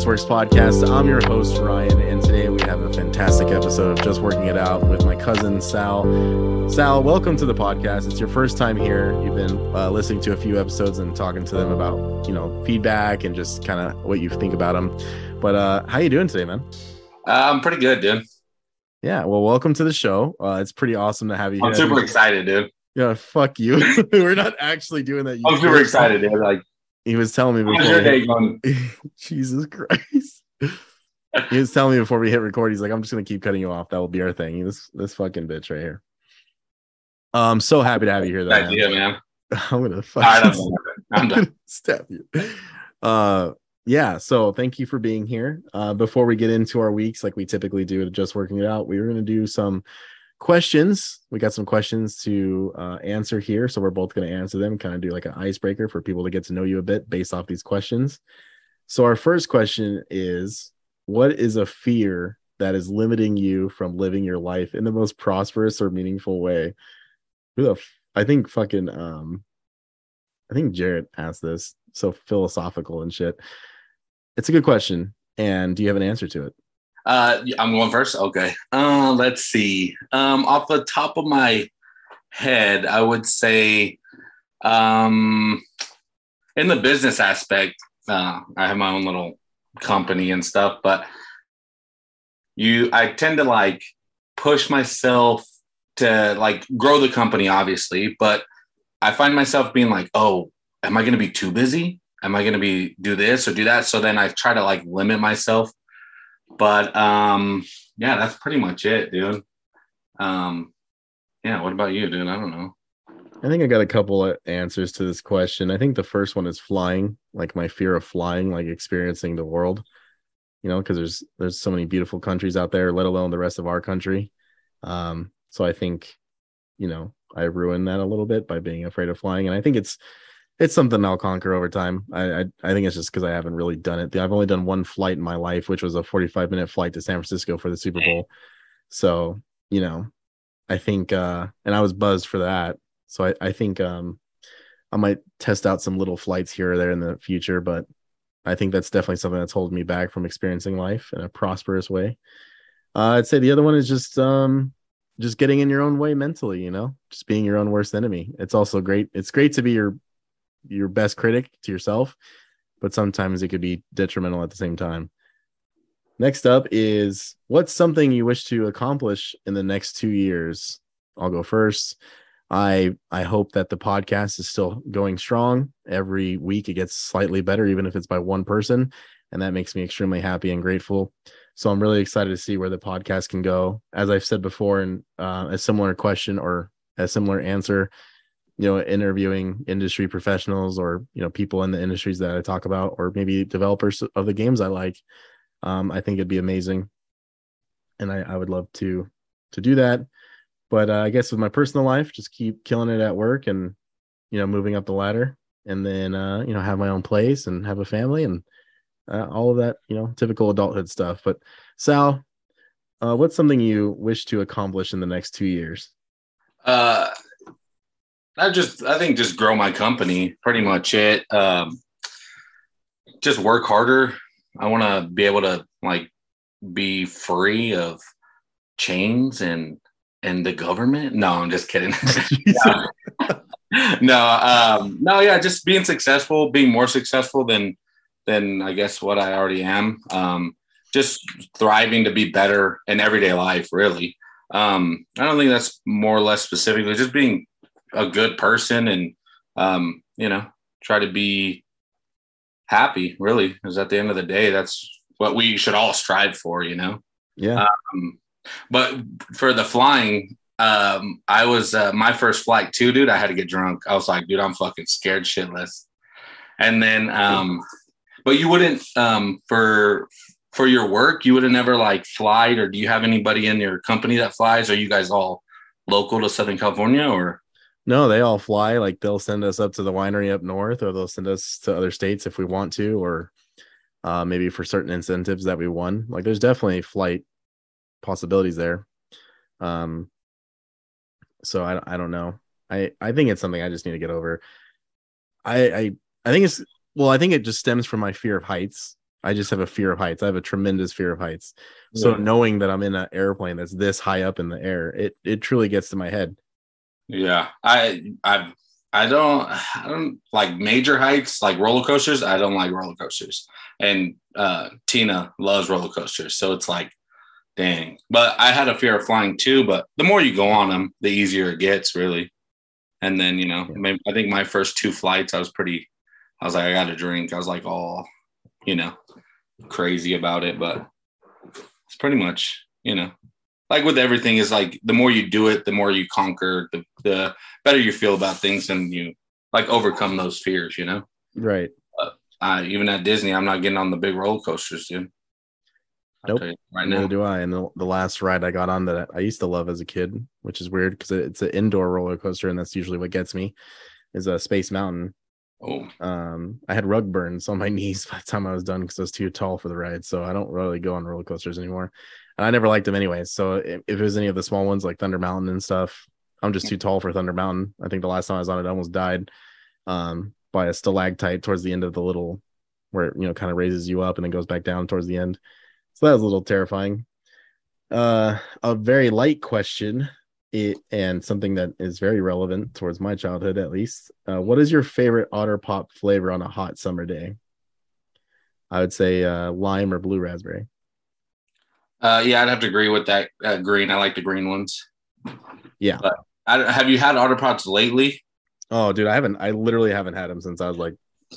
Just Works podcast. I'm your host, Ryan, and today we have a fantastic episode of Just Working It Out with my cousin, Sal. Sal, welcome to the podcast. It's your first time here. You've been uh, listening to a few episodes and talking to them about, you know, feedback and just kind of what you think about them. But uh, how you doing today, man? Uh, I'm pretty good, dude. Yeah, well, welcome to the show. Uh, it's pretty awesome to have you I'm here. super excited, dude. Yeah, fuck you. We're not actually doing that. I'm super excited, dude. Like, He was telling me how's before. your day going? Jesus Christ. he was telling me before we hit record, he's like, I'm just gonna keep cutting you off. That will be our thing. This this fucking bitch right here. I'm so happy to have you here, though. Man. idea, man. I'm gonna All right, I'm done. I'm done. stab you. Uh yeah, so thank you for being here. Uh before we get into our weeks like we typically do just working it out, we were gonna do some questions. We got some questions to uh, answer here, so we're both going to answer them, kind of do like an icebreaker for people to get to know you a bit based off these questions. So our first question is what is a fear that is limiting you from living your life in the most prosperous or meaningful way? Who the f- I think fucking um I think Jarrett asked this so philosophical and shit. It's a good question. And do you have an answer to it? Uh, I'm going first. Okay. Uh, let's see. Um, off the top of my head, I would say, um, in the business aspect, uh, I have my own little company and stuff, but you, I tend to like push myself to like grow the company, obviously, but I find myself being like, oh, am I going to be too busy? Am I going to be do this or do that? So then I try to like limit myself but um yeah that's pretty much it dude um yeah what about you dude i don't know I think I got a couple of answers to this question. I think the first one is flying, like my fear of flying, like experiencing the world. You know, because there's there's so many beautiful countries out there, let alone the rest of our country. Um, so I think, you know, I ruined that a little bit by being afraid of flying, and I think it's it's something I'll conquer over time. I I, I think it's just because I haven't really done it. I've only done one flight in my life, which was a 45 minute flight to San Francisco for the Super Bowl. So you know, I think, uh, and I was buzzed for that. So I, I think um, I might test out some little flights here or there in the future, but I think that's definitely something that's holding me back from experiencing life in a prosperous way. Uh, I'd say the other one is just um, just getting in your own way mentally, you know, just being your own worst enemy. It's also great. It's great to be your your best critic to yourself, but sometimes it could be detrimental at the same time. Next up is what's something you wish to accomplish in the next two years? I'll go first. I I hope that the podcast is still going strong. Every week it gets slightly better, even if it's by one person, and that makes me extremely happy and grateful. So I'm really excited to see where the podcast can go. As I've said before, in uh, a similar question or a similar answer, you know, interviewing industry professionals or you know people in the industries that I talk about, or maybe developers of the games I like. Um, I think it'd be amazing, and I, I would love to to do that but uh, I guess with my personal life, just keep killing it at work and you know moving up the ladder. and then uh, you know have my own place and have a family and uh, all of that you know typical adulthood stuff. But Sal, uh, what's something you wish to accomplish in the next two years? Uh, I just, I think, just grow my company. Pretty much it. Um, just work harder. I want to be able to like be free of chains and and the government. No, I'm just kidding. no, um, no, yeah, just being successful, being more successful than than I guess what I already am. Um, just thriving to be better in everyday life, really. Um, I don't think that's more or less specifically just being a good person and um, you know, try to be happy, really, because at the end of the day, that's what we should all strive for, you know? Yeah. Um, but for the flying, um, I was uh, my first flight too, dude. I had to get drunk. I was like, dude, I'm fucking scared shitless. And then, um, but you wouldn't um, for for your work, you would have never like flied, or do you have anybody in your company that flies? Are you guys all local to Southern California, or no? They all fly. Like they'll send us up to the winery up north, or they'll send us to other states if we want to, or uh, maybe for certain incentives that we won. Like there's definitely flight possibilities there. Um, so I I don't know. I I think it's something I just need to get over. I I I think it's well, I think it just stems from my fear of heights. I just have a fear of heights. I have a tremendous fear of heights. So knowing that I'm in an airplane that's this high up in the air, it it truly gets to my head. Yeah, I I I don't I don't like major hikes like roller coasters. I don't like roller coasters, and uh, Tina loves roller coasters, so it's like, dang. But I had a fear of flying too. But the more you go on them, the easier it gets, really. And then you know, Yeah. I think my first two flights, I was pretty. I was like, I got a drink. I was like, all, you know, crazy about it, but it's pretty much, you know, like with everything is like the more you do it, the more you conquer, the the better you feel about things, and you like overcome those fears. You know, Right. uh, even at Disney, I'm not getting on the big roller coasters, dude. I'll Nope. right Neither now. do I. And the, the last ride I got on that I used to love as a kid, which is weird because it's an indoor roller coaster, and that's usually what gets me, is a Space Mountain. Oh, Um, I had rug burns on my knees by the time I was done because I was too tall for the ride. So I don't really go on roller coasters anymore. And I never liked them anyway. So if, if it was any of the small ones like Thunder Mountain and stuff, I'm just too tall for Thunder Mountain. I think the last time I was on it, I almost died um, by a stalactite towards the end of the little where it, you know, kind of raises you up and then goes back down towards the end. So that was a little terrifying. Uh, a very light question it, and something that is very relevant towards my childhood at least uh, what is your favorite otter pop flavor on a hot summer day i would say uh, lime or blue raspberry uh, yeah, I'd have to agree with that. Uh, green, I like the green ones. Yeah. But I, have you had Otter Pops lately? oh dude i haven't i literally haven't had them since i was like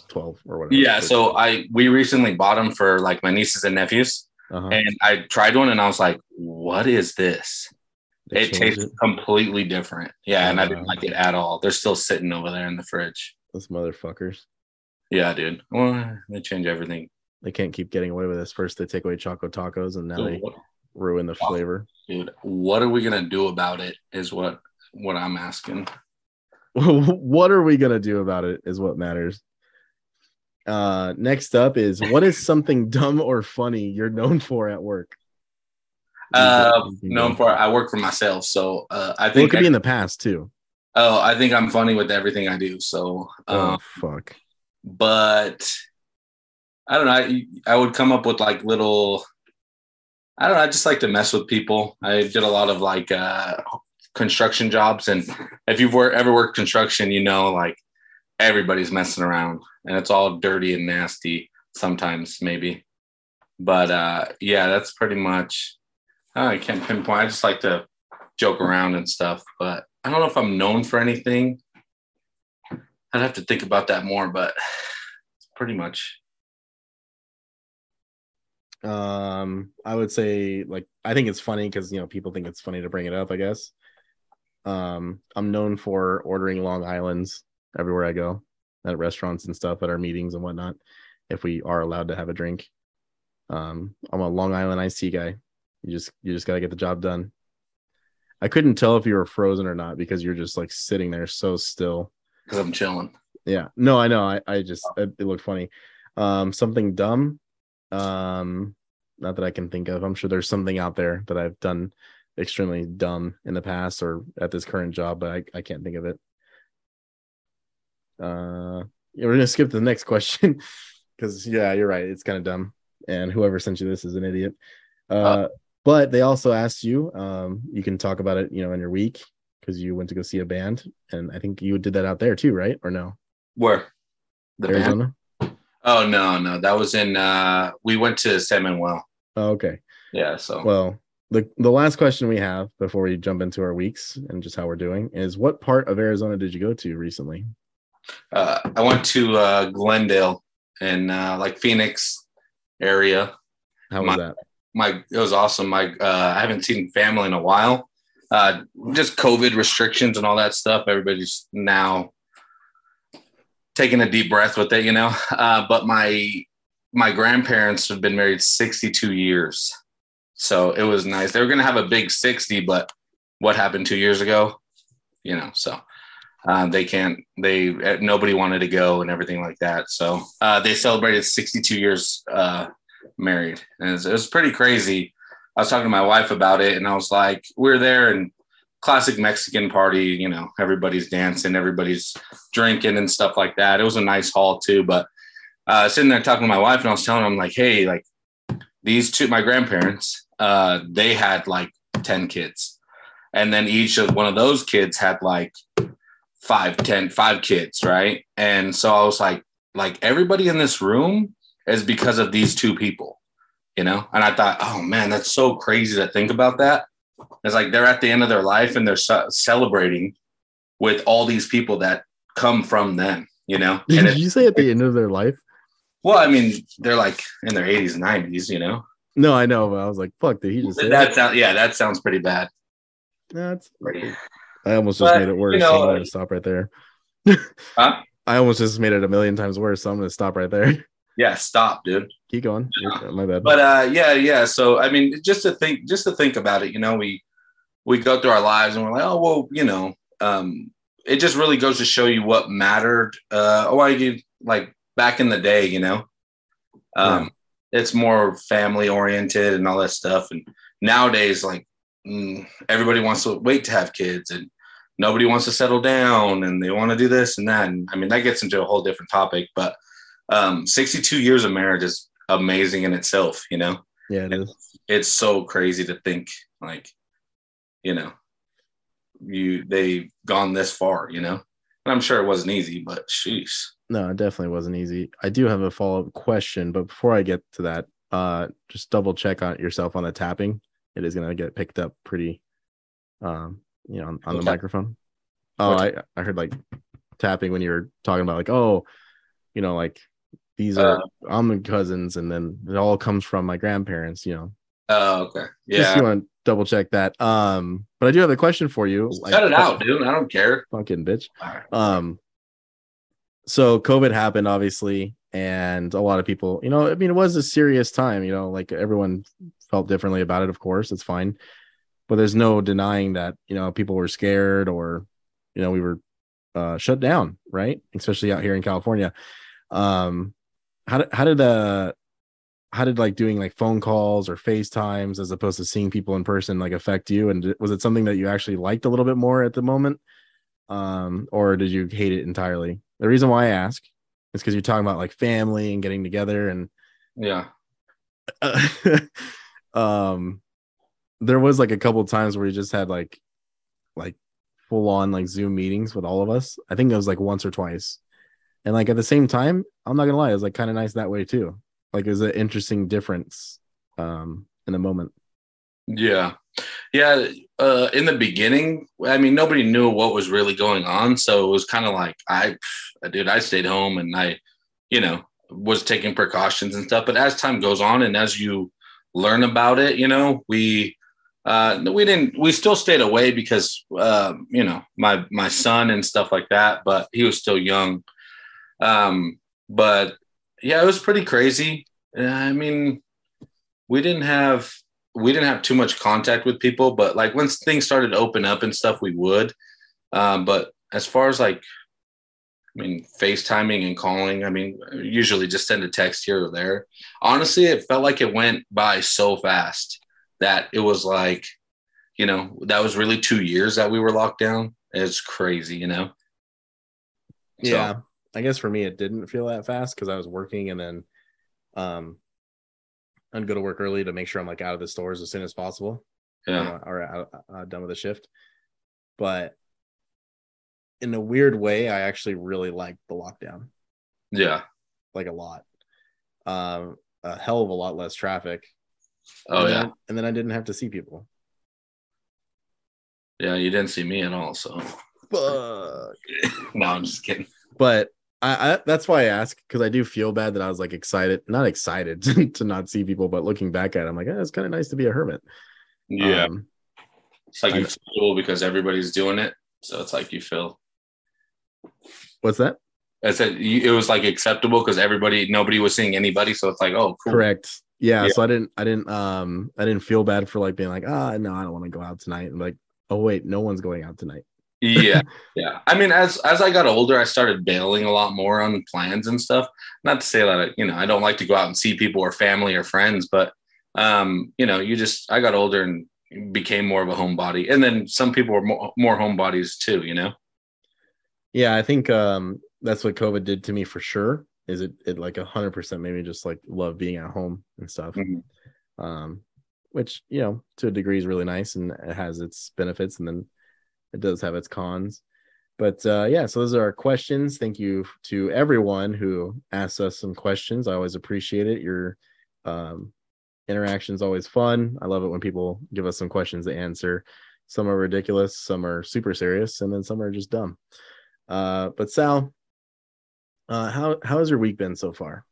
12 or whatever Yeah, so I we recently bought them for like my nieces and nephews, uh-huh. and I tried one, and I was like, "What is this?" They it tastes completely different. Yeah, and I didn't Uh, like it at all. They're still sitting over there in the fridge. those motherfuckers Yeah, dude. Well, they change everything. They can't keep getting away with this first they take away choco tacos and now So they what- ruin the flavor dude, what are we gonna do about it? Is what what I'm asking. what are we gonna do about it is what matters uh next up is what is something dumb or funny you're known for at work Uh, known for I work for myself, so uh, I well, it could I, be in the past too oh I think I'm funny with everything I do. So, oh um, fuck but I don't know. I, I would come up with like little. I don't know. I just like to mess with people. I did a lot of like uh, construction jobs, and if you've wor- ever worked construction, you know like everybody's messing around, and it's all dirty and nasty sometimes, maybe. But uh, yeah, that's pretty much. oh, I can't pinpoint. I just like to joke around and stuff, but I don't know if I'm known for anything. I'd have to think about that more, but it's pretty much. Um i would say like i think it's funny because you know people think it's funny to bring it up i guess um i'm known for ordering long islands everywhere i go at restaurants and stuff at our meetings and whatnot if we are allowed to have a drink um i'm a long island iced tea guy you just you just got to get the job done i couldn't tell if you were frozen or not because you're just like sitting there so still because I'm chilling. Yeah. No, I know. I, I just it, it looked funny. Um, something dumb. Um, not that I can think of. I'm sure there's something out there that I've done extremely dumb in the past or at this current job, but I, I can't think of it. Uh yeah, we're gonna skip to the next question because yeah, you're right. It's kind of dumb. And whoever sent you this is an idiot. Uh, uh but they also asked you, um, you can talk about it, you know, in your week because you went to go see a band, and I think you did that out there too, right? Or no? Where? The Arizona? Band? Oh no, no, that was in. uh We went to San Manuel. Oh, okay. Yeah. So well, the the last question we have before we jump into our weeks and just how we're doing is what part of Arizona did you go to recently? Uh, I went to uh, Glendale and uh, like Phoenix area. How was my, that? My it was awesome. My uh, I haven't seen family in a while. Uh, just COVID restrictions and all that stuff. Everybody's now taking a deep breath with it, you know. Uh, but my my grandparents have been married 62 years, so it was nice. They were gonna have a big 60, but what happened two years ago, you know. So uh, they can't. They nobody wanted to go and everything like that. So uh, they celebrated 62 years uh, married, and it was, it was, pretty crazy. I was talking to my wife about it, and I was like, "We're there and classic Mexican party. You know, everybody's dancing, everybody's drinking and stuff like that. It was a nice hall too. But uh, sitting there talking to my wife, and I was telling them like, "Hey, like these two, my grandparents, uh, they had like 10 kids." And then each of one of those kids had like five, ten, five kids, right? And so I was like, like everybody in this room is because of these two people, you know? And I thought, oh man, that's so crazy to think about that. It's like they're at the end of their life and they're celebrating with all these people that come from them, you know? Did it, you say at the end of their life? Well, I mean, they're like in their 80s, 90s, you know? No, I know, but I was like, fuck, did he just say that? Sound, yeah, that sounds pretty bad. That's pretty I almost just but, made it worse. You know, so I'm gonna stop right there. huh? I almost just made it a million times worse. So I'm gonna stop right there. Yeah, stop, dude. Keep going. Yeah. My bad. But uh, yeah, yeah. So I mean, just to think, just to think about it, you know, we we go through our lives and we're like, oh well, you know, um, it just really goes to show you what mattered. Uh, oh, I like back in the day, you know, um, yeah. it's more family oriented and all that stuff. And nowadays, like mm, everybody wants to wait to have kids and nobody wants to settle down and they want to do this and that. And I mean, that gets into a whole different topic, but um, 62 years of marriage is amazing in itself, you know? Yeah, it is. It's so crazy to think like, you know, you they've gone this far, you know? And I'm sure it wasn't easy, but sheesh. No, it definitely wasn't easy. I do have a follow-up question, but before I get to that, uh just double check on yourself on the tapping. It is gonna get picked up pretty um you know, on, on the microphone. Oh, I, I heard like tapping when you were talking about like, oh, you know, like these are uh, I'm the cousins, and then it all comes from my grandparents, you know. Oh, okay. Yeah. Just you want to double check that. Um, but I do have a question for you. Like, cut it out, dude. I don't care. Fucking bitch. Right. Um, so COVID happened, obviously, and a lot of people, you know, I mean, it was a serious time, you know, like everyone felt differently about it, of course, it's fine but there's no denying that you know people were scared or you know we were uh, shut down, right? Especially out here in California. Um, how did how did uh how did like doing like phone calls or FaceTimes as opposed to seeing people in person like affect you? And was it something that you actually liked a little bit more at the moment, um, or did you hate it entirely? The reason why I ask is because you're talking about like family and getting together and yeah. um there was like a couple times where we just had like like full on like Zoom meetings with all of us. I think it was like once or twice. And like at the same time, I'm not gonna lie, it was like kind of nice that way too. Like it was an interesting difference um in the moment. Yeah. Yeah. Uh in the beginning, I mean nobody knew what was really going on. So it was kind of like I dude, I stayed home and I, you know, was taking precautions and stuff. But as time goes on and as you learn about it, you know, we uh, we didn't. We still stayed away because uh, you know my my son and stuff like that. But he was still young. Um, but yeah, it was pretty crazy. I mean, we didn't have we didn't have too much contact with people, but like once things started to open up and stuff, we would. Um, but as far as like I mean, FaceTiming and calling. I mean, usually just send a text here or there. Honestly, it felt like it went by so fast that it was like, you know, that was really two years that we were locked down. It's crazy, you know? Yeah. I guess for me, it didn't feel that fast because I was working and then um, I'd go to work early to make sure I'm like out of the stores as soon as possible. Yeah. You know, or uh, uh, done with the shift. But in a weird way, I actually really liked the lockdown. Yeah. Like a lot. Um, a hell of a lot less traffic. Oh and yeah. Then, and then I didn't have to see people. Yeah, you didn't see me at all, so Fuck. no, I'm just kidding. But I, I that's why I ask because I do feel bad that I was like excited, not excited to, to not see people, but looking back at it, I'm like, eh, it's kind of nice to be a hermit. Yeah. Um, it's like I- you feel because everybody's doing it. So it's like you feel what's that? I said you- it was like acceptable because everybody, nobody was seeing anybody. So it's like, oh, cool. Correct. Yeah, Yeah. So I didn't, I didn't, um, I didn't feel bad for like being like, ah, no, I don't want to go out tonight. And like, oh wait, no one's going out tonight. Yeah yeah i mean as as i got older i started bailing a lot more on plans and stuff not to say that I, you know i don't like to go out and see people or family or friends but um you know you just i got older and became more of a homebody and then some people were more, more homebodies too you know Yeah, I think um that's what COVID did to me for sure. Is it it like a hundred percent made me just like love being at home and stuff. Mhm. Um, which you know to a degree is really nice and it has its benefits and then it does have its cons. But uh yeah, so those are our questions. Thank you to everyone who asked us some questions. I always appreciate it. Your um interaction is always fun. I love it when people give us some questions to answer. Some are ridiculous, some are super serious, and then some are just dumb. Uh, but Sal, uh, how how has your week been so far?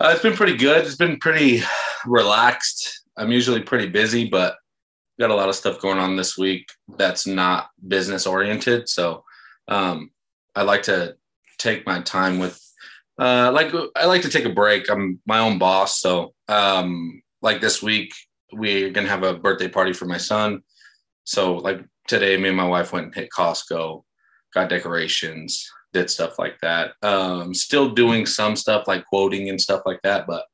Uh, it's been pretty good. It's been pretty relaxed. I'm usually pretty busy, but got a lot of stuff going on this week that's not business oriented. So um, I like to take my time with, uh, like I like to take a break. I'm my own boss, so um, like this week we're gonna have a birthday party for my son. So like today, me and my wife went and hit Costco, got decorations, did stuff like that. Um, still doing some stuff like quoting and stuff like that, but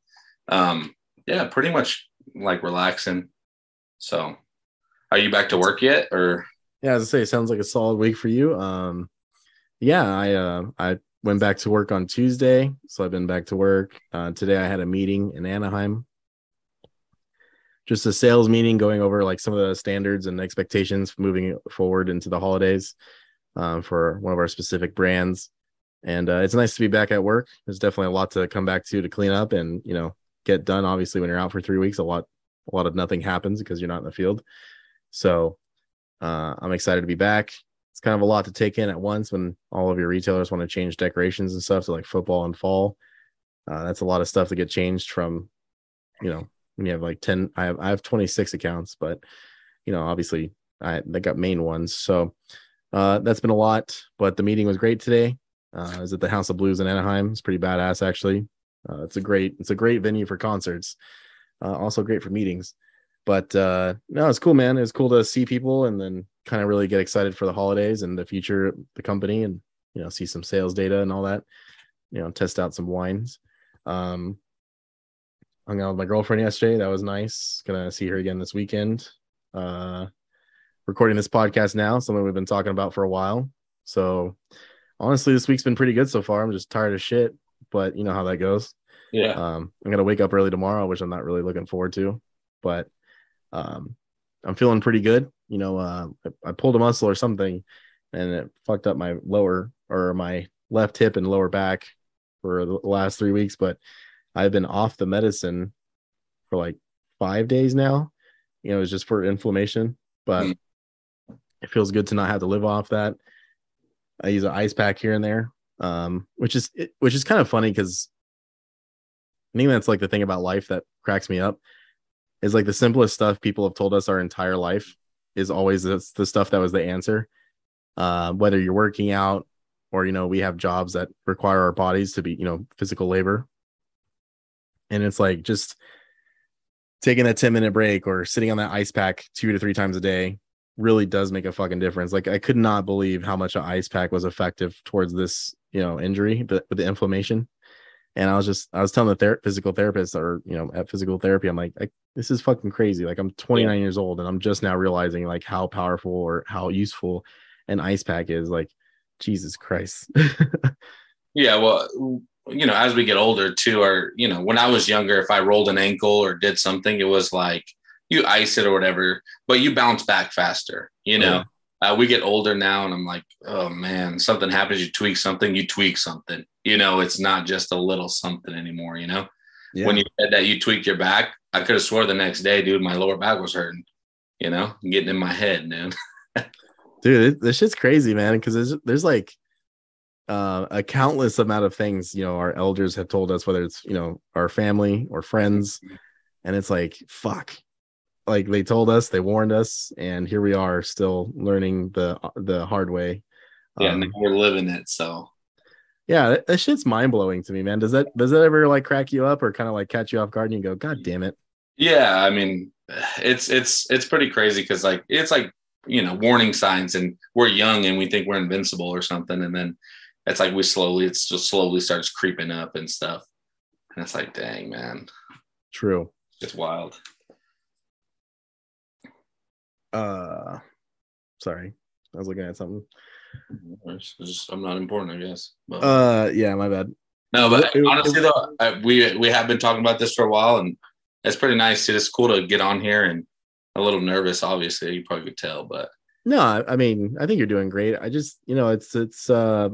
um, yeah, pretty much like relaxing. So, are you back to work yet, or Yeah, as I say, it sounds like a solid week for you. Um, yeah, I uh, I went back to work on Tuesday, so I've been back to work. Uh, today I had a meeting in Anaheim, just a sales meeting going over like some of the standards and expectations moving forward into the holidays um, for one of our specific brands. And uh, it's nice to be back at work. There's definitely a lot to come back to to clean up and you know get done. Obviously, when you're out for three weeks, a lot a lot of nothing happens because you're not in the field. So uh, I'm excited to be back. It's kind of a lot to take in at once when all of your retailers want to change decorations and stuff to like football and fall. Uh, that's a lot of stuff to get changed from, you know, when you have like 10, I have, I have 26 accounts, but you know, obviously I, they got main ones. So uh, that's been a lot, but the meeting was great today. Uh, I at the House of Blues in Anaheim. It's pretty badass actually. Uh, it's a great, it's a great venue for concerts. Uh, also great for meetings but uh no it's cool man. It's cool to see people and then kind of really get excited for the holidays and the future of the company and you know see some sales data and all that you know test out some wines. Um hung out with my girlfriend yesterday. That was nice. Gonna see her again this weekend. Uh recording this podcast now something we've been talking about for a while. So honestly this week's been pretty good so far. I'm just tired of shit but you know how that goes. Yeah, um, I'm gonna wake up early tomorrow, which I'm not really looking forward to, but um, I'm feeling pretty good. You know, uh, I, I pulled a muscle or something, and it fucked up my lower or my left hip and lower back for the last three weeks. But I've been off the medicine for like five days now. You know, it's just for inflammation, but Mm. it feels good to not have to live off that. I use an ice pack here and there, um, which is which is kind of funny because I think that's like the thing about life that cracks me up is like the simplest stuff people have told us our entire life is always the, the stuff that was the answer. Uh, whether you're working out or, you know, we have jobs that require our bodies to be, you know, physical labor. And it's like just taking a 10 minute break or sitting on that ice pack two to three times a day really does make a fucking difference. Like I could not believe how much an ice pack was effective towards this you know injury the, with the inflammation and i was just i was telling the ther- physical therapist or you know at physical therapy i'm like this is fucking crazy. Like i'm 29 years old and i'm just now realizing like how powerful or how useful an ice pack is. Like jesus christ. Yeah, well, you know, as we get older too, or you know, when I was younger, if I rolled an ankle or did something, it was like you ice it or whatever, but you bounce back faster. You oh, know, uh, we get older now, and I'm like, oh man, something happens, you tweak something, you tweak something. You know, it's not just a little something anymore. You know, yeah. when you said that you tweaked your back, I could have swore the next day, dude, my lower back was hurting. You know, getting in my head, man. dude this shit's crazy man because there's, there's like uh, a countless amount of things you know our elders have told us whether it's you know our family or friends and it's like fuck like they told us they warned us and here we are still learning the the hard way. Yeah, Um, we're living it. So. Yeah that, that shit's mind-blowing to me man. Does that does that ever like crack you up or kind of like catch you off guard and you go god damn it. Yeah, I mean, it's it's it's pretty crazy because like it's like you know warning signs, and we're young and we think we're invincible or something, and then it's like we slowly it's just slowly starts creeping up and stuff, and it's like, dang man, true. It's wild. Uh sorry i was looking at something just, I'm not important, I guess. But, uh yeah my bad no, but it- it- honestly though, I, we we have been talking about this for a while, and it's pretty nice. It's cool to get on here and a little nervous. Obviously, you probably could tell, but No, I I mean, I think you're doing great. I just, you know, it's it's uh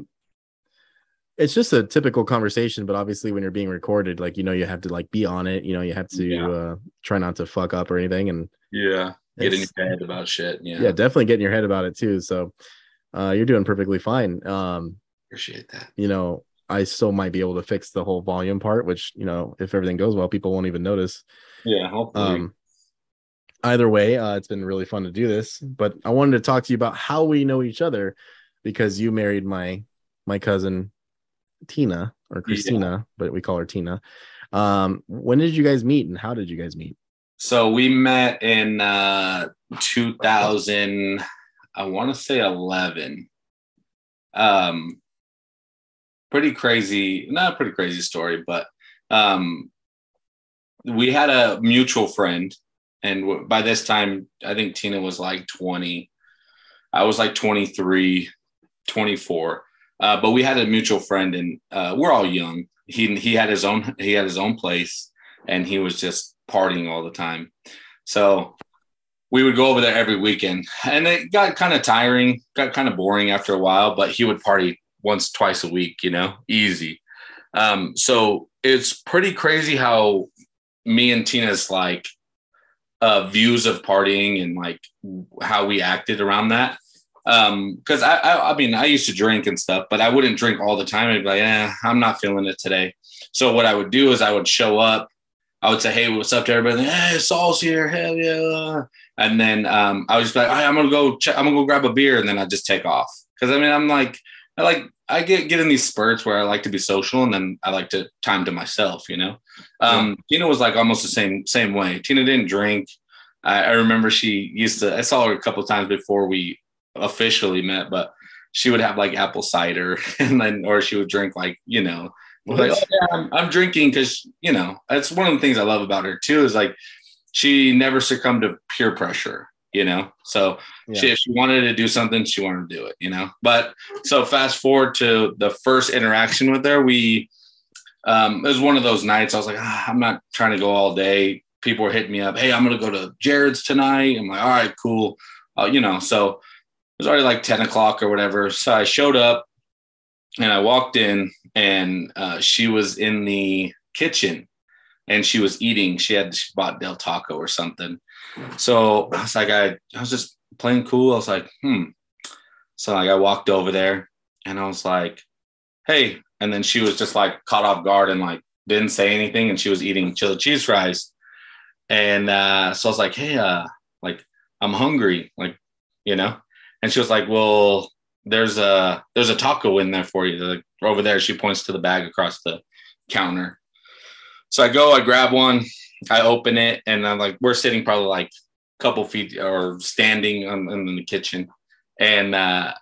it's just a typical conversation, but obviously when you're being recorded, like you know, you have to like be on it, you know, you have to Yeah. uh try not to fuck up or anything. And yeah, get in your head about shit. Yeah, yeah, definitely get in your head about it too. So uh you're doing perfectly fine. Um, appreciate that. you know, I still might be able to fix the whole volume part, which, you know, if everything goes well, people won't even notice. Yeah, hopefully. Um, either way, uh, it's been really fun to do this. But I wanted to talk to you about how we know each other because you married my my cousin Tina or Christina, but we call her Tina. Um, when did you guys meet and how did you guys meet? So we met in uh 2000, I want to say 11. Um, pretty crazy, not a pretty crazy story, but um, we had a mutual friend, and by this time, I think Tina was like 20. I was like 23, 24. Uh, but we had a mutual friend, and uh, we're all young. He he had his own he had his own place, and he was just partying all the time. So we would go over there every weekend, and it got kind of tiring, got kind of boring after a while. But he would party once, twice a week, you know, easy. Um, so it's pretty crazy how me and Tina's like uh, views of partying and like how we acted around that. Um, because I, I, I mean, I used to drink and stuff, but I wouldn't drink all the time. I'd be like, eh, I'm not feeling it today. So what I would do is I would show up. I would say, hey, what's up to everybody? Hey, Saul's here. Hell yeah. And then um, I was just like, "All right, I'm gonna go. Check, I'm gonna go grab a beer, and then I just take off. Because I mean, I'm like, I like, I get get in these spurts where I like to be social, and then I like to time to myself. You know, um, Tina was like almost the same same way. Tina didn't drink. I, I remember she used to. I saw her a couple of times before we officially met, but she would have like apple cider, and then or she would drink like you know like, oh, yeah, I'm, I'm drinking because you know that's one of the things I love about her too is like she never succumbed to peer pressure, you know. So she, if she wanted to do something, she wanted to do it, you know. But so fast forward to the first interaction with her, we um, it was one of those nights. I was like, ah, I'm not trying to go all day. People were hitting me up. Hey, I'm gonna go to Jared's tonight. I'm like, all right, cool. Uh, you know, so it was already like 10 o'clock or whatever. So I showed up and I walked in and uh, she was in the kitchen and she was eating. She had she bought Del Taco or something. So I was like, I, I was just playing cool. I was like, hmm. So like I walked over there and I was like, hey. And then she was just like caught off guard and like didn't say anything. And she was eating chili cheese fries. And uh, so I was like, hey, uh, like I'm hungry, like, you know? And she was like, well, there's a there's a taco in there for you. Like over there, she points to the bag across the counter. So I go, I grab one, I open it, and I'm like, we're sitting probably like a couple feet or standing on, in the kitchen, and uh,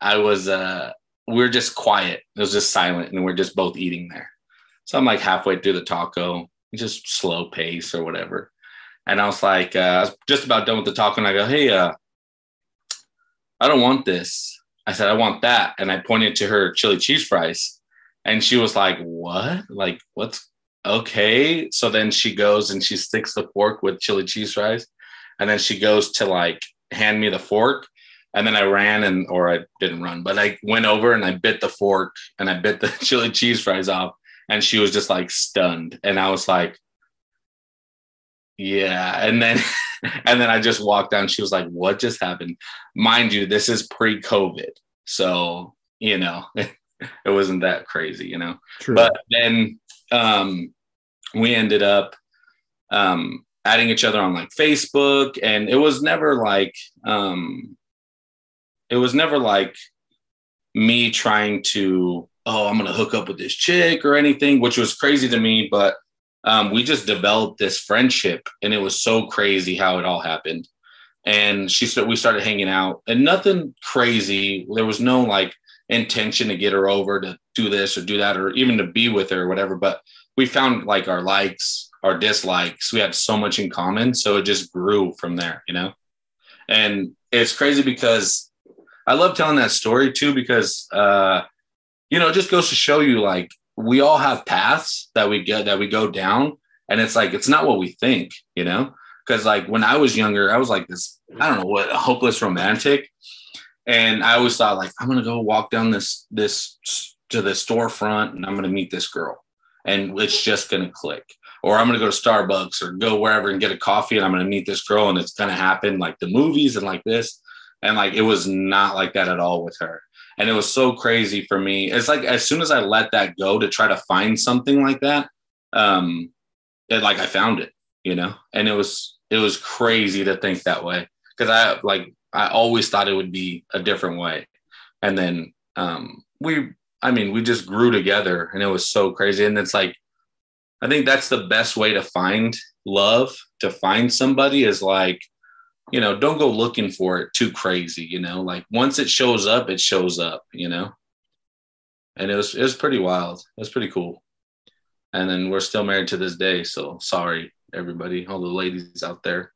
I was uh, we are just quiet, It was just silent, and we're just both eating there. So I'm like halfway through the taco, just slow pace or whatever. And I was like, uh, I was just about done with the taco, and I go, "Hey, uh, I don't want this." I said, "I want that," and I pointed to her chili cheese fries, and she was like, "What? Like, what's okay?" So then she goes and she sticks the fork with chili cheese fries, and then she goes to like hand me the fork, and then I ran and or I didn't run, but I went over and I bit the fork and I bit the chili cheese fries off, and she was just like stunned, and I was like, yeah, and then and then I just walked down. She was like, "What just happened?" Mind you, this is pre-COVID, so you know it wasn't that crazy, you know. True. But then um, we ended up um, adding each other on like Facebook, and it was never like um, it was never like me trying to oh I'm gonna hook up with this chick or anything, which was crazy to me, but um, we just developed this friendship, and it was so crazy how it all happened. And she said we started hanging out, and nothing crazy. There was no like intention to get her over to do this or do that, or even to be with her or whatever. But we found like our likes, our dislikes. We had so much in common, so it just grew from there, you know. And it's crazy because I love telling that story too, because uh, you know, it just goes to show you like we all have paths that we get that we go down. And it's like it's not what we think you know? Because like when i was younger i was like this i don't know what hopeless romantic. And i always thought like i'm gonna go walk down this this to the storefront and i'm gonna meet this girl. And it's just gonna click. Or i'm gonna go to starbucks or go wherever and get a coffee and i'm gonna meet this girl and it's gonna happen like the movies and like this. And like it was not like that at all with her and it was so crazy for me. It's like as soon as i let that go to try to find something like that um it, like i found it you know? And it was it was crazy to think that way. Because i like i always thought it would be a different way. And then um we i mean we just grew together and it was so crazy. And it's like i think that's the best way to find love to find somebody is like you know, don't go looking for it too crazy, you know, like once it shows up, it shows up, you know. And it was it was pretty wild. It was pretty cool. And then we're still married to this day. So sorry, everybody, all the ladies out there.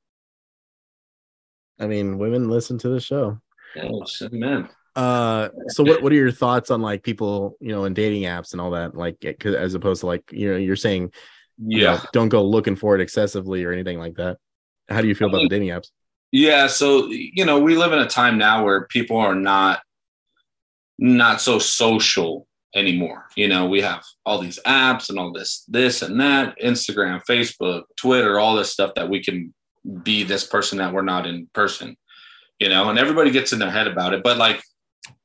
I mean, women listen to the show. Oh, man. Uh, so what what are your thoughts on like people, you know, in dating apps and all that, like as opposed to like you know, you're saying, yeah, you know, don't go looking for it excessively or anything like that. How do you feel I about the dating apps? Yeah, so you know, we live in a time now where people are not not so social anymore. You know, we have all these apps and all this this and that, Instagram, Facebook, Twitter, all this stuff that we can be this person that we're not in person. You know, and everybody gets in their head about it, but like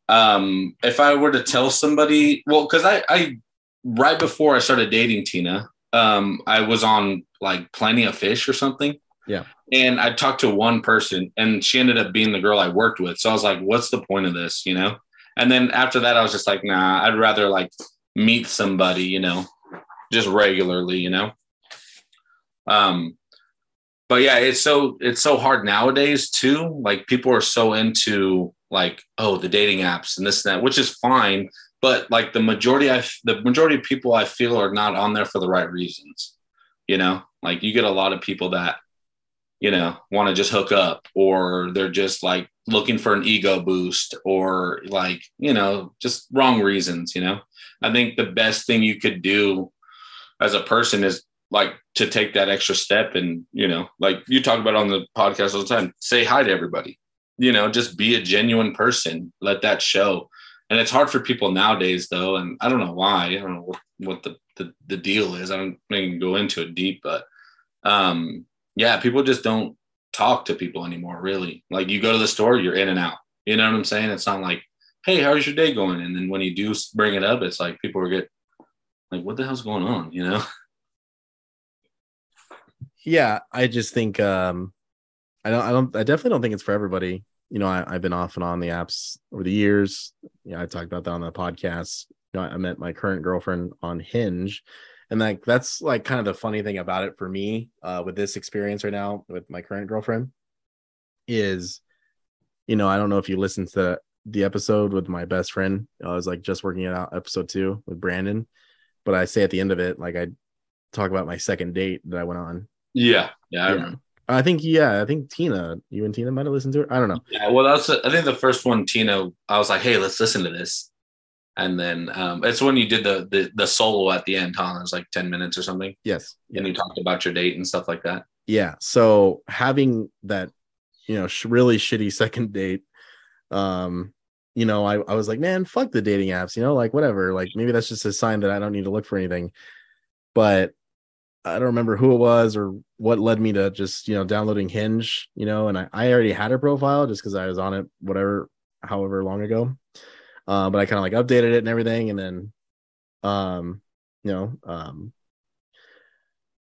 um if I were to tell somebody, well cuz I I right before I started dating Tina, um I was on like Plenty of Fish or something. Yeah. And I talked to one person and she ended up being the girl I worked with. So I was like, what's the point of this, you know? And then after that, I was just like, nah, I'd rather like meet somebody, you know, just regularly, you know? Um, but yeah, it's so it's so hard nowadays too. Like people are so into like, oh, the dating apps and this and that, which is fine. But like the majority, I the majority of people I feel are not on there for the right reasons. You know, like you get a lot of people that you know, want to just hook up or they're just like looking for an ego boost or like, you know, just wrong reasons, you know. I think the best thing you could do as a person is like to take that extra step and, you know, like you talk about on the podcast all the time, say hi to everybody. You know, just be a genuine person. Let that show. And it's hard for people nowadays though, and I don't know why. I don't know what, the, the the deal is. I don't even go into it deep, but um yeah, people just don't talk to people anymore, really. Like you go to the store, you're in and out. You know what I'm saying? It's not like, hey, how's your day going? And then when you do bring it up, it's like people are get like, what the hell's going on? You know? Yeah, I just think um I don't I don't I definitely don't think it's for everybody. You know, I, have been off and on the apps over the years. You know, I talked about that on the podcast. You know, I met my current girlfriend on Hinge and like that's like kind of the funny thing about it for me uh, with this experience right now with my current girlfriend is you know i don't know if you listened to the episode with my best friend. I was like just working it out episode two with Brandon, but I say at the end of it, like I talk about my second date that I went on. Yeah, yeah, I Yeah. remember. I think yeah, I think Tina, you and Tina might have listened to it. I don't know. Yeah, well, that's I think the first one, Tina. I was like, hey, let's listen to this, and then um, it's when you did the, the the solo at the end, huh? It was like ten minutes or something, Yes. and you talked about your date and stuff like that. yeah so having that you know sh- really shitty second date um you know I, I was like man fuck the dating apps you know like whatever like maybe that's just a sign that i don't need to look for anything but i don't remember who it was or what led me to just you know downloading hinge you know and i, I already had a profile just because i was on it whatever however long ago uh, but i kind of like updated it and everything and then um you know um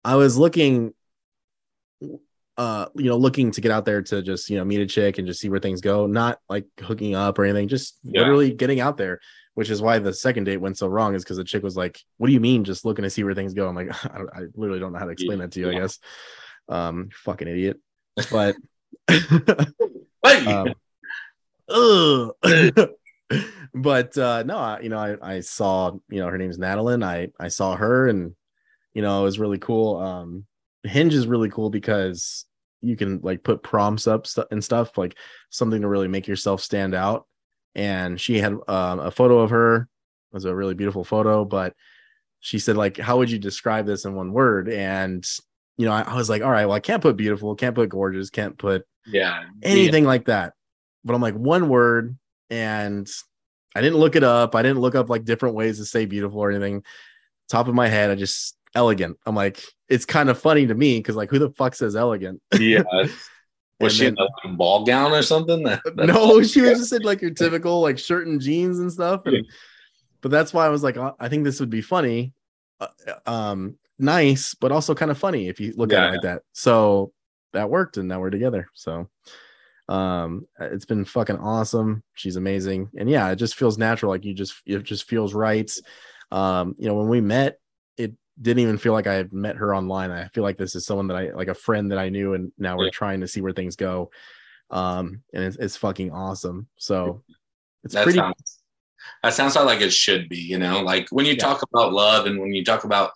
i was looking uh you know looking to get out there to just you know meet a chick and just see where things go not like hooking up or anything just Yeah. literally getting out there which is why the second date went so wrong is because the chick was like what do you mean just looking to see where things go? I'm like i, don't, I literally don't know how to explain that to you i guess. Um fucking idiot. But Hey, um, ugh. but uh no I, you know I, I saw you know her name's Nadeline I I saw her and you know it was really cool. Um hinge is really cool because you can like put prompts up stu- and stuff like something to really make yourself stand out. And she had um, a photo of her. It was a really beautiful photo but she said like how would you describe this in one word? And you know I, I was like all right well i can't put beautiful can't put gorgeous can't put yeah, anything like that. But I'm like one word, and I didn't look it up. I didn't look up like different ways to say beautiful or anything. Top of my head, I just elegant. I'm like, it's kind of funny to me because like, who the fuck says elegant? Yeah, was she in then- a ball gown or something? That- no, she was just in like your typical like shirt and jeans and stuff. And, But that's why I was like, uh, I think this would be funny, uh, um, nice, but also kind of funny if you look at Yeah. it like that. So that worked, and now we're together. So um it's been fucking awesome. She's amazing. And yeah it just feels natural. Like you just it just feels right. Um you know when we met it didn't even feel like i had met her online. I feel like this is someone that i like a friend that i knew and now we're Yeah. trying to see where things go. Um and it's, it's fucking awesome. So it's that pretty sounds that sounds like it should be you know? Like when you Yeah. talk about love and when you talk about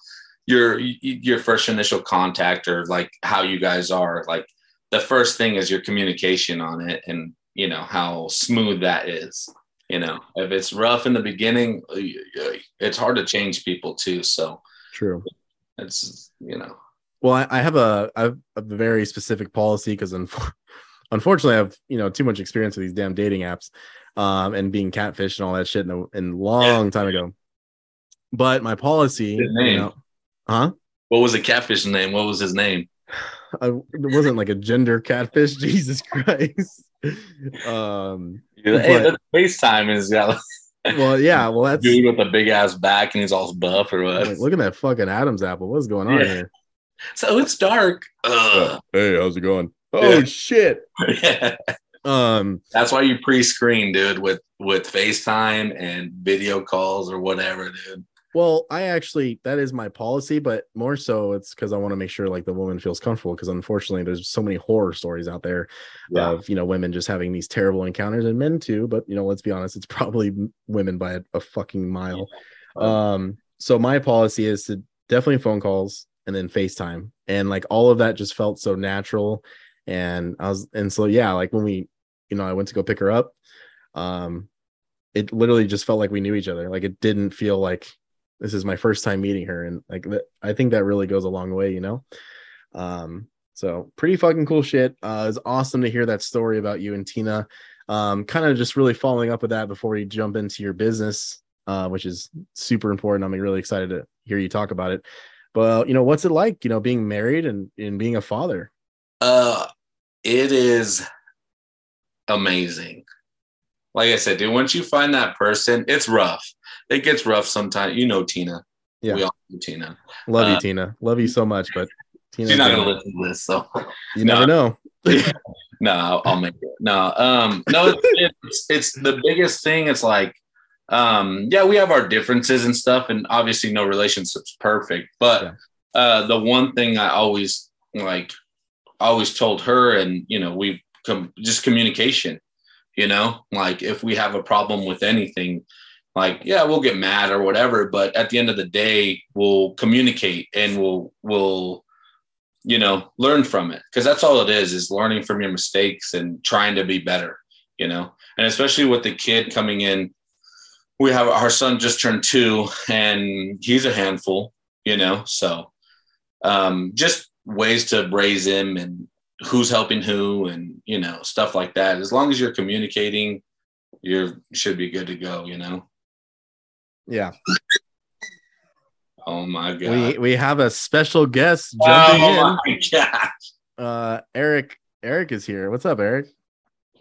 your your first initial contact or like how you guys are like the first thing is your communication on it and you know how smooth that is you know. If it's rough in the beginning ay, ay, it's hard to change people too so true. it's you know. Well, I, I have a I have a very specific policy because unf- unfortunately I have you know too much experience with these damn dating apps, um, and being catfish and all that shit in a, in long time ago. But my policy, you know, huh? what was the catfish name? What was his name I, it wasn't like a gender catfish. Jesus Christ. um. hey But- the FaceTime is got Well, yeah. Well, that's dude with a big ass back and he's all buff or what like, look at that fucking Adam's apple. What's going on Yeah. here? so it's dark Ugh. Hey, how's it going? Oh Yeah. shit. Yeah. Um. That's why you pre-screen, dude, with with FaceTime and video calls or whatever, dude. Well, I actually that is my policy, but more so it's because I want to make sure like the woman feels comfortable. Because unfortunately, there's so many horror stories out there Yeah. of you know women just having these terrible encounters, and men too. But you know, let's be honest, it's probably women by a, a fucking mile. Um, so my policy is to definitely phone calls and then FaceTime, and like all of that just felt so natural. And I was, and so yeah, like when we, you know, I went to go pick her up, um, it literally just felt like we knew each other. Like it didn't feel like this is my first time meeting her, and like I think that really goes a long way, you know. Um, so pretty fucking cool shit. Uh, it's awesome to hear that story about you and Tina. Um, kind of just really following up with that before we jump into your business, uh, which is super important. I'm really excited to hear you talk about it. But you know, what's it like, you know, being married and, and being a father? Uh it is amazing. Like I said, dude, once you find that person, it's rough. It gets rough sometimes. You know Tina. Yeah. We all know Tina. Love you, Uh, Tina. Love you so much, but Tina, She's not gonna listen to this, so you never know. no, I'll, I'll make it. No, um, no, it's, it's it's the biggest thing. It's like, um, yeah, we have our differences and stuff, and obviously, no relationship's perfect. But Yeah. uh, the one thing I always like, always told her, and you know, we com- just communication. You know, like if we have a problem with anything, like yeah, we'll get mad or whatever, but at the end of the day, we'll communicate and we'll we'll you know learn from it because that's all it is is learning from your mistakes and trying to be better. You know, and especially with the kid coming in, we have our son just turned two and he's a handful. You know, so um, just ways to raise him and who's helping who and you know stuff like that as long as you're communicating you should be good to go you know Yeah. oh my god We we have a special guest jumping oh my god. Uh Eric Eric is here. What's up, Eric?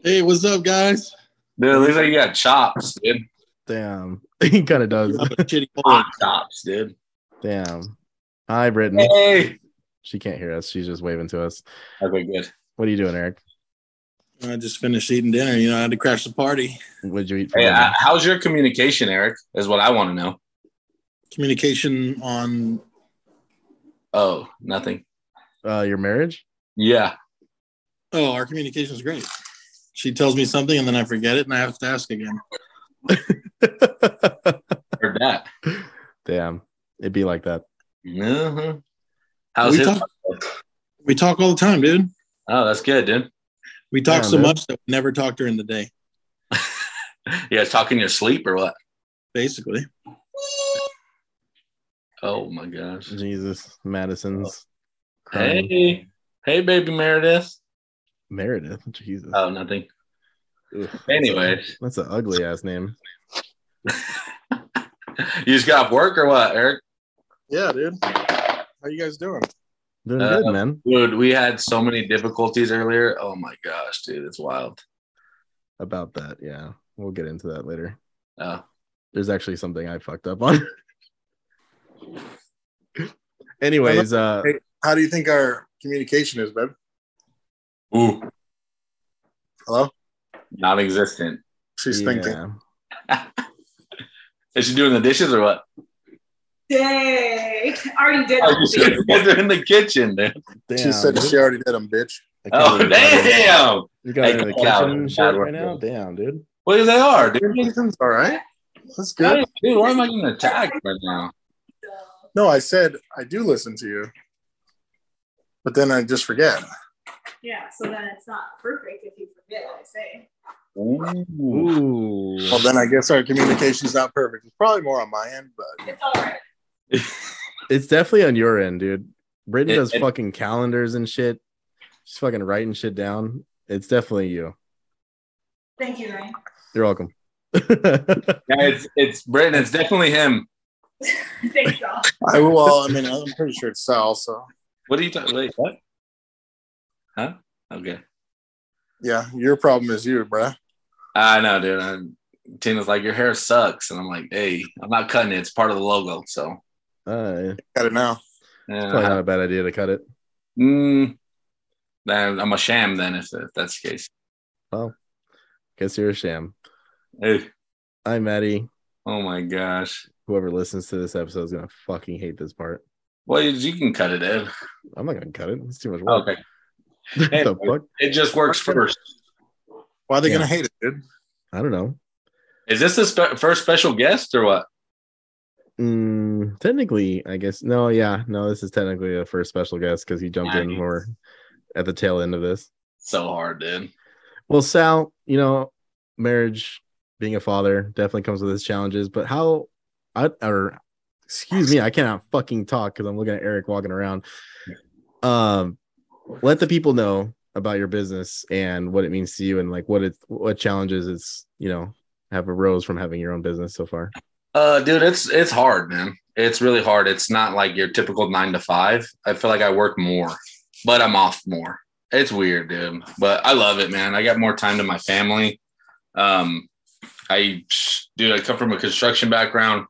Hey, what's up, guys? dude it looks like you got chops dude Damn. he kind of does. I'm a shitty boy. hot chops dude Damn. Hi, Brittany. hey She can't hear us. She's just waving to us. okay good What are you doing, Eric? I just finished eating dinner. You know, I had to crash the party. What'd you eat for hey dinner? uh, how's your communication eric is what i want to know Communication on oh nothing Uh, your marriage? yeah oh, our communication is great. She tells me something and then I forget it and I have to ask again. heard that Damn. It'd be like that. uh-huh. how's we his talk, we talk all the time, dude. oh that's good dude We talk Yeah, so dude. much that we never talk during the day, yeah, guys talking your sleep or what basically. oh my gosh Jesus. Madison's crying. Hey, hey, baby Meredith. Meredith. Jesus. Oh, nothing. Ugh, Anyways, That's an ugly ass name. you just got off work or what, Eric? Yeah, dude. How you guys doing? Doing Uh, good, man. Dude, we had so many difficulties earlier. Oh my gosh, dude, it's wild. About that. Yeah. We'll get into that later. Oh, There's actually something I fucked up on. Anyways, uh how do you think our communication is, babe? ooh, Hello? non-existent. She's yeah. thinking. Is she doing the dishes or what? Dang. I already did. Oh, all you these. guys are in the kitchen, dude. Damn, she said dude. she already did them, bitch. Oh, believe you got her- damn. You got Hey, in the cut it out. kitchen and shit right work, now? dude. Damn, dude. Well, they are, dude. It's all right. That's good. Dude, why am I getting attacked right now? No, I said I do listen to you, but then I just forget. Yeah, so then it's not perfect if you forget what I say. Ooh. Ooh. Well, then I guess our communication's not perfect. It's probably more on my end, but It's all right. It's definitely on your end, dude. Britain It- does it- fucking calendars and shit. She's fucking writing shit down. It's definitely you. Thank you, Ryan. You're welcome. Yeah, it's it's Britton. It's definitely him. Thanks, y'all. I well, I mean, I'm pretty sure it's Sal. So What are you talking? Wait, what? Huh? Okay. yeah, your problem is you, bruh. I know, dude. I'm, Tina's like, your hair sucks, and I'm like, hey, I'm not cutting it. It's part of the logo. So, uh, Got it now. yeah, probably not a bad idea to cut it. mm, then I'm a sham. Then, if, if that's the case. Well, guess you're a sham. Hey, Hi, Maddie. oh my gosh. Whoever listens to this episode is gonna fucking hate this part. Well, you, you can cut it, Ed. I'm not gonna cut it. It's too much work. Okay. What Hey, the fuck? It just works first. Why are they Yeah. gonna hate it, dude? I don't know. Is this the spe- first special guest or what? Mm, technically, I guess no. Yeah, no. This is technically a first special guest because he jumped in more at the tail end of this. So hard, dude. Well, Sal, you know, marriage, being a father, definitely comes with its challenges. But how, I or excuse me, I cannot fucking talk because I'm looking at Eric walking around. Um, let the people know about your business and what it means to you, and like what it what challenges it's you know have arose from having your own business so far. Uh, dude, it's it's hard, man. It's really hard. It's not like your typical nine to five. I feel like I work more, but I'm off more. It's weird, dude. But I love it, man. I got more time to my family. Um, I, dude, I come from a construction background.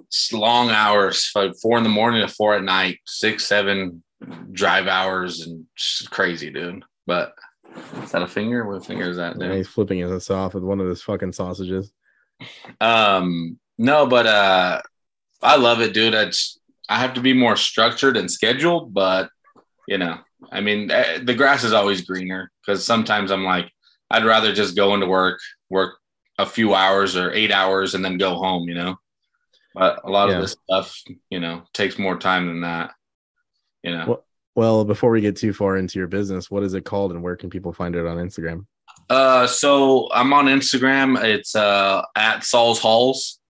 It's long hours, like four in the morning to four at night, six, seven drive hours, and crazy, dude. But is that a finger? What finger is that? And Dude? he's flipping his ass off with one of his fucking sausages. Um, no, but uh, I love it, dude. It's I have to be more structured and scheduled, but you know, I mean, eh, the grass is always greener because sometimes I'm like, I'd rather just go into work, work a few hours or eight hours, and then go home. You know, but a lot Yeah. of this stuff, you know, takes more time than that. You know. Well- Well, before we get too far into your business, what is it called and where can people find it on Instagram? Uh, so I'm on Instagram. It's uh at Saul's Hauls,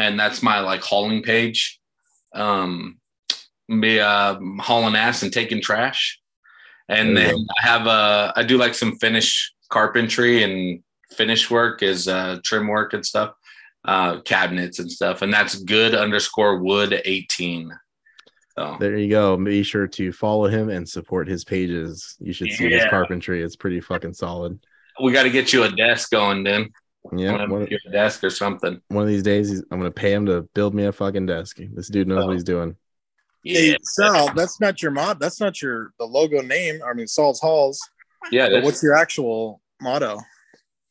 and that's my like hauling page. Um, be uh hauling ass and taking trash, and There then I have a I do like some finish carpentry and finish work is uh trim work and stuff, uh cabinets and stuff, and that's good underscore wood eighteen. So There you go. Be sure to follow him and support his pages. You should see his carpentry. It's pretty fucking solid. we got to get you a desk going, then. Yeah. Yeah, One, a desk or something. one of these days, he's, I'm going to pay him to build me a fucking desk. This dude knows Oh. what he's doing. Hey, Sal, that's not your mod. That's not your the logo name. I mean, Saul's Hauls. yeah. But what's your actual motto?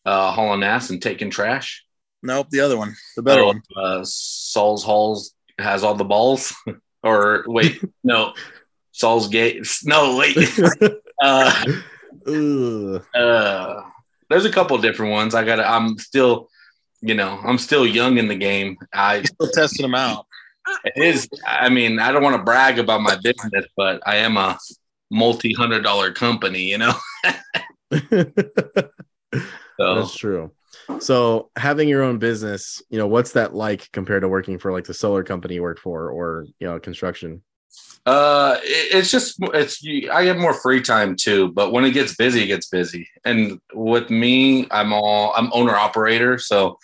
uh, hauling ass and taking trash. Nope, the other one, the better Oh, one. Uh, Saul's Hauls has all the balls. or wait, no, Saul's gate. No, wait. uh, uh, there's a couple different ones. I got. I'm still, you know, I'm still young in the game. I Still testing them out. it is. I mean, I don't want to brag about my business, but I am a multi hundred dollar company. You know, so That's true. So having your own business, you know, what's that like compared to working for like the solar company you work for or, you know, construction? Uh, it- it's just it's I have more free time too, but when it gets busy, it gets busy. And with me, I'm all I'm owner operator, so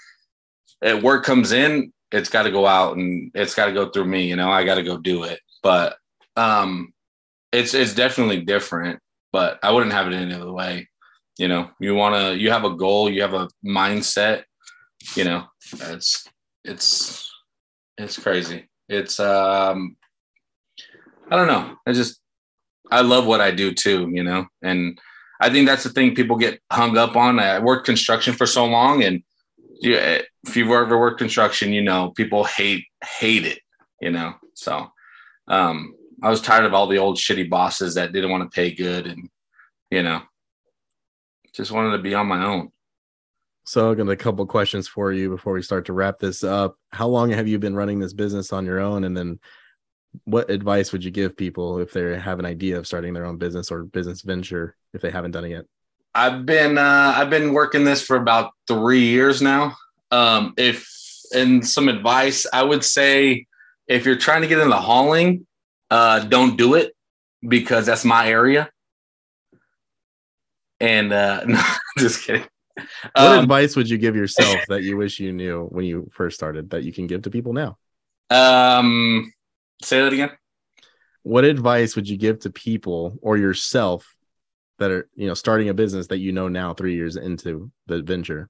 at work comes in, it's got to go out and it's got to go through me. You know, I got to go do it. But um, it's it's definitely different. But I wouldn't have it any other way. You know, you want to you have a goal, you have a mindset. You know, it's it's it's crazy. It's um I don't know. I just I love what I do too, you know. And I think that's the thing people get hung up on. I worked construction for so long, and you, if you've ever worked construction, you know people hate hate it, you know. So um, I was tired of all the old shitty bosses that didn't want to pay good, and you know, just wanted to be on my own. So I got a couple questions for you before we start to wrap this up. How long have you been running this business on your own? And then what advice would you give people if they have an idea of starting their own business or business venture if they haven't done it yet? I've been uh, I've been working this for about three years now. Um, if and some advice, I would say if you're trying to get into hauling, uh, don't do it because that's my area. And uh, no, just kidding. What Um, advice would you give yourself that you wish you knew when you first started that you can give to people now? um, say that again. What advice would you give to people or yourself that are, you know, starting a business that you know now 3 years into the venture?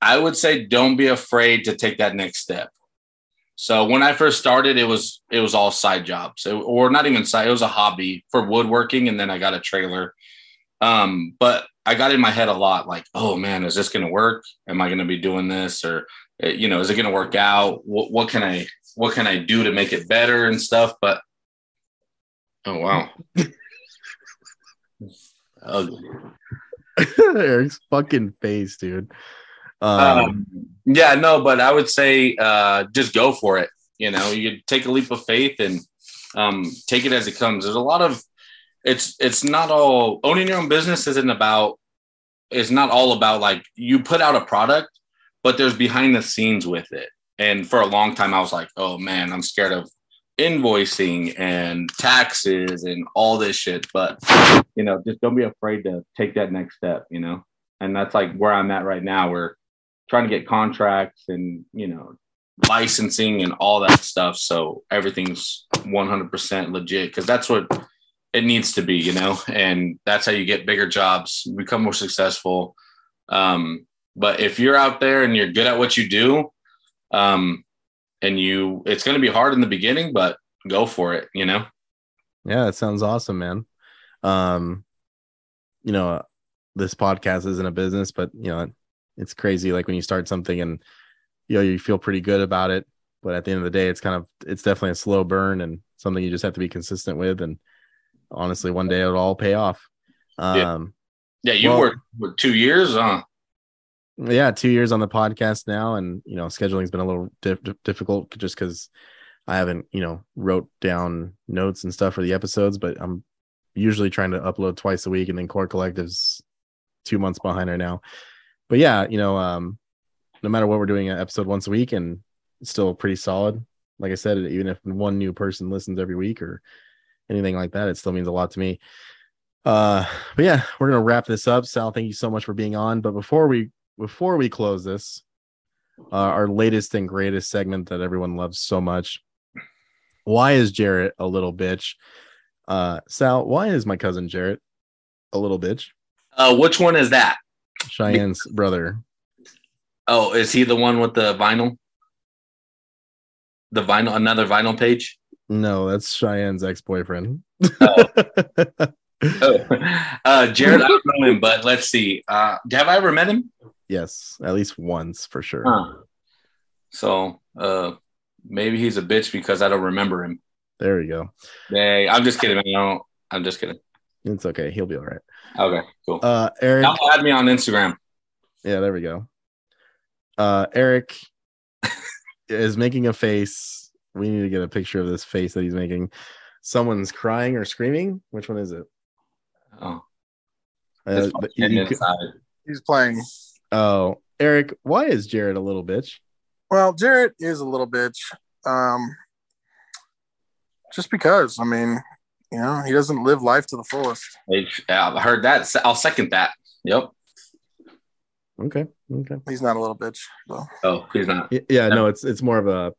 I would say don't be afraid to take that next step. So when I first started, it was it was all side jobs, It- or not even side. It was a hobby for woodworking, and then I got a trailer. Um, but I got in my head a lot, like, oh man, is this going to work? Am I going to be doing this, or uh, you know, is it going to work out? What, what can I what can I do to make it better and stuff? But oh wow, ugly. Eric's fucking face, dude. Um, um, yeah, no, but I would say uh, just go for it. You know, you take a leap of faith and um, take it as it comes. There's a lot of it's it's not all owning your own business isn't about it's not all about like you put out a product, but there's behind the scenes with it. And for a long time, I was like, oh man, I'm scared of invoicing and taxes and all this shit. But you know, just don't be afraid to take that next step. You know, and that's like where I'm at right now. We're trying to get contracts and you know licensing and all that stuff, so everything's 100% legit because that's what it needs to be, you know. And that's how you get bigger jobs, become more successful. Um, but if you're out there and you're good at what you do, um, and you, it's going to be hard in the beginning, but go for it, you know. Yeah, it sounds awesome, man. Um, you know, this podcast isn't a business, but you know, it's crazy. Like when you start something and you know you feel pretty good about it, but at the end of the day, it's kind of it's definitely a slow burn and something you just have to be consistent with. And honestly, one day it'll all pay off. Um, Yeah. Yeah, you Well- worked for two years, huh? Yeah two years on the podcast now and you know scheduling's been a little dif- dif- difficult just because i haven't you know wrote down notes and stuff for the episodes but i'm usually trying to upload twice a week and then core collective's two months behind right now. But yeah you know um no matter what we're doing an episode once a week and still pretty solid. Like i said even if one new person listens every week or anything like that it still means a lot to me. Uh but yeah we're gonna wrap this up. Sal thank you so much for being on. But before we before we close this, uh, our latest and greatest segment that everyone loves so much. Why is Jarrett a little bitch? Uh, Sal, why is my cousin Jarrett a little bitch? Uh, which one is that? Cheyenne's brother. Oh, is he the one with the vinyl? The vinyl, another vinyl page. No, that's Cheyenne's ex boyfriend. Oh, uh, Jared, I don't know him, but let's see. Uh, have I ever met him? Yes, at least once for sure. Huh. So, uh, maybe he's a bitch because I don't remember him. There we go. Hey, I'm just kidding. Man. I don't, I'm just kidding. It's okay. He'll be all right. Okay, cool. Uh, Eric. Now add me on Instagram. Yeah, there we go. Uh, Eric is making a face. We need to get a picture of this face that he's making. Someone's crying or screaming. Which one is it? Oh, Uh, it's but you could- inside. He's playing. Oh, Eric, why is Jared a little bitch? Well, Jared is a little bitch. Um, just because. I mean, you know, he doesn't live life to the fullest. Hey, yeah, I heard that. I'll second that. Yep. Okay, okay. He's not a little bitch. So. Oh, he's not. Y- Yeah, no, it's it's more of a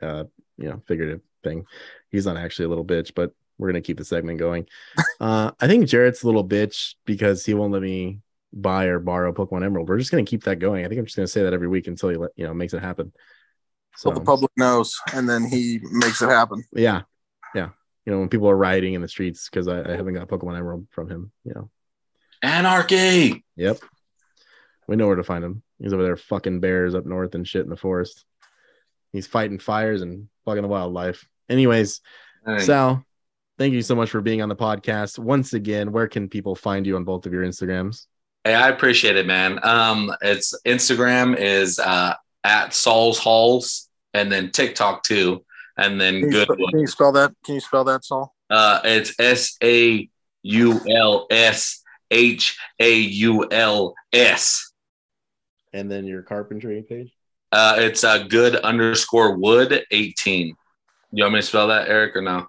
uh, you know figurative thing. He's not actually a little bitch, but we're gonna keep the segment going. uh, I think Jarrett's a little bitch because he won't let me buy or borrow Pokemon Emerald. We're just gonna keep that going. I think I'm just gonna say that every week until he let you know makes it happen. So the public knows, and then he makes it happen. yeah, yeah. You know when people are rioting in the streets because I, I haven't got Pokemon Emerald from him. You know, Anarchy. yep. We know where to find him. He's over there fucking bears up north and shit in the forest. He's fighting fires and fucking the wildlife. Anyways, Hey. Sal, thank you so much for being on the podcast. Once again, where can people find you on both of your Instagrams? Hey, I appreciate it, man. Um, it's Instagram is uh at Saul's Hauls, and then TikTok too, and then Can you, spe- Goodwood. can you spell that? Can you spell that, Saul? Uh, it's S A U L S H A U L S. And then your carpentry page. Uh, it's uh, good underscore wood 18. You want me to spell that, Eric, or no?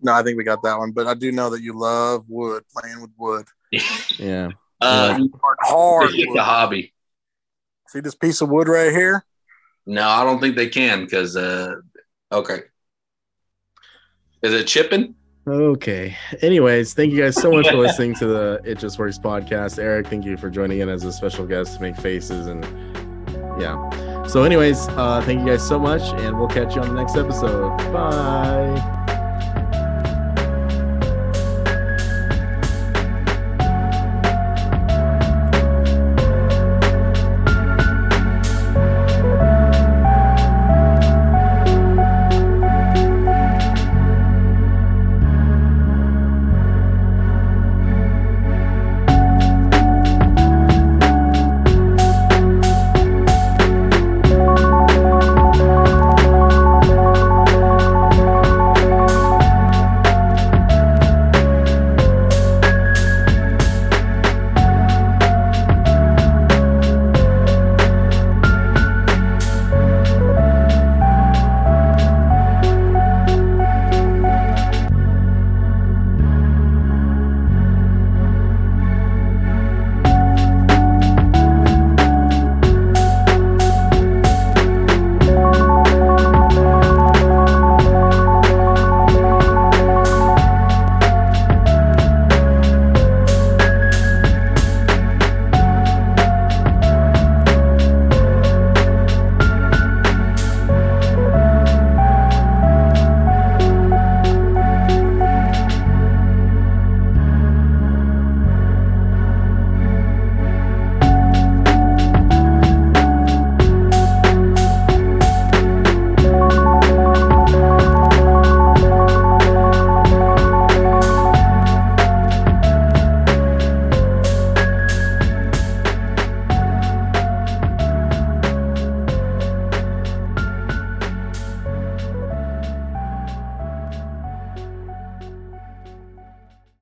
No, I think we got that one. But I do know that you love wood, playing with wood. Yeah. Uh, Hard, hard it's just a hobby. See this piece of wood right here? No, I don't think they can because, uh, okay. Is it chipping? Okay. Anyways, thank you guys so much for listening to the It Just Works podcast. Eric, thank you for joining in as a special guest to make faces and yeah. So, anyways, uh, thank you guys so much, and we'll catch you on the next episode. Bye.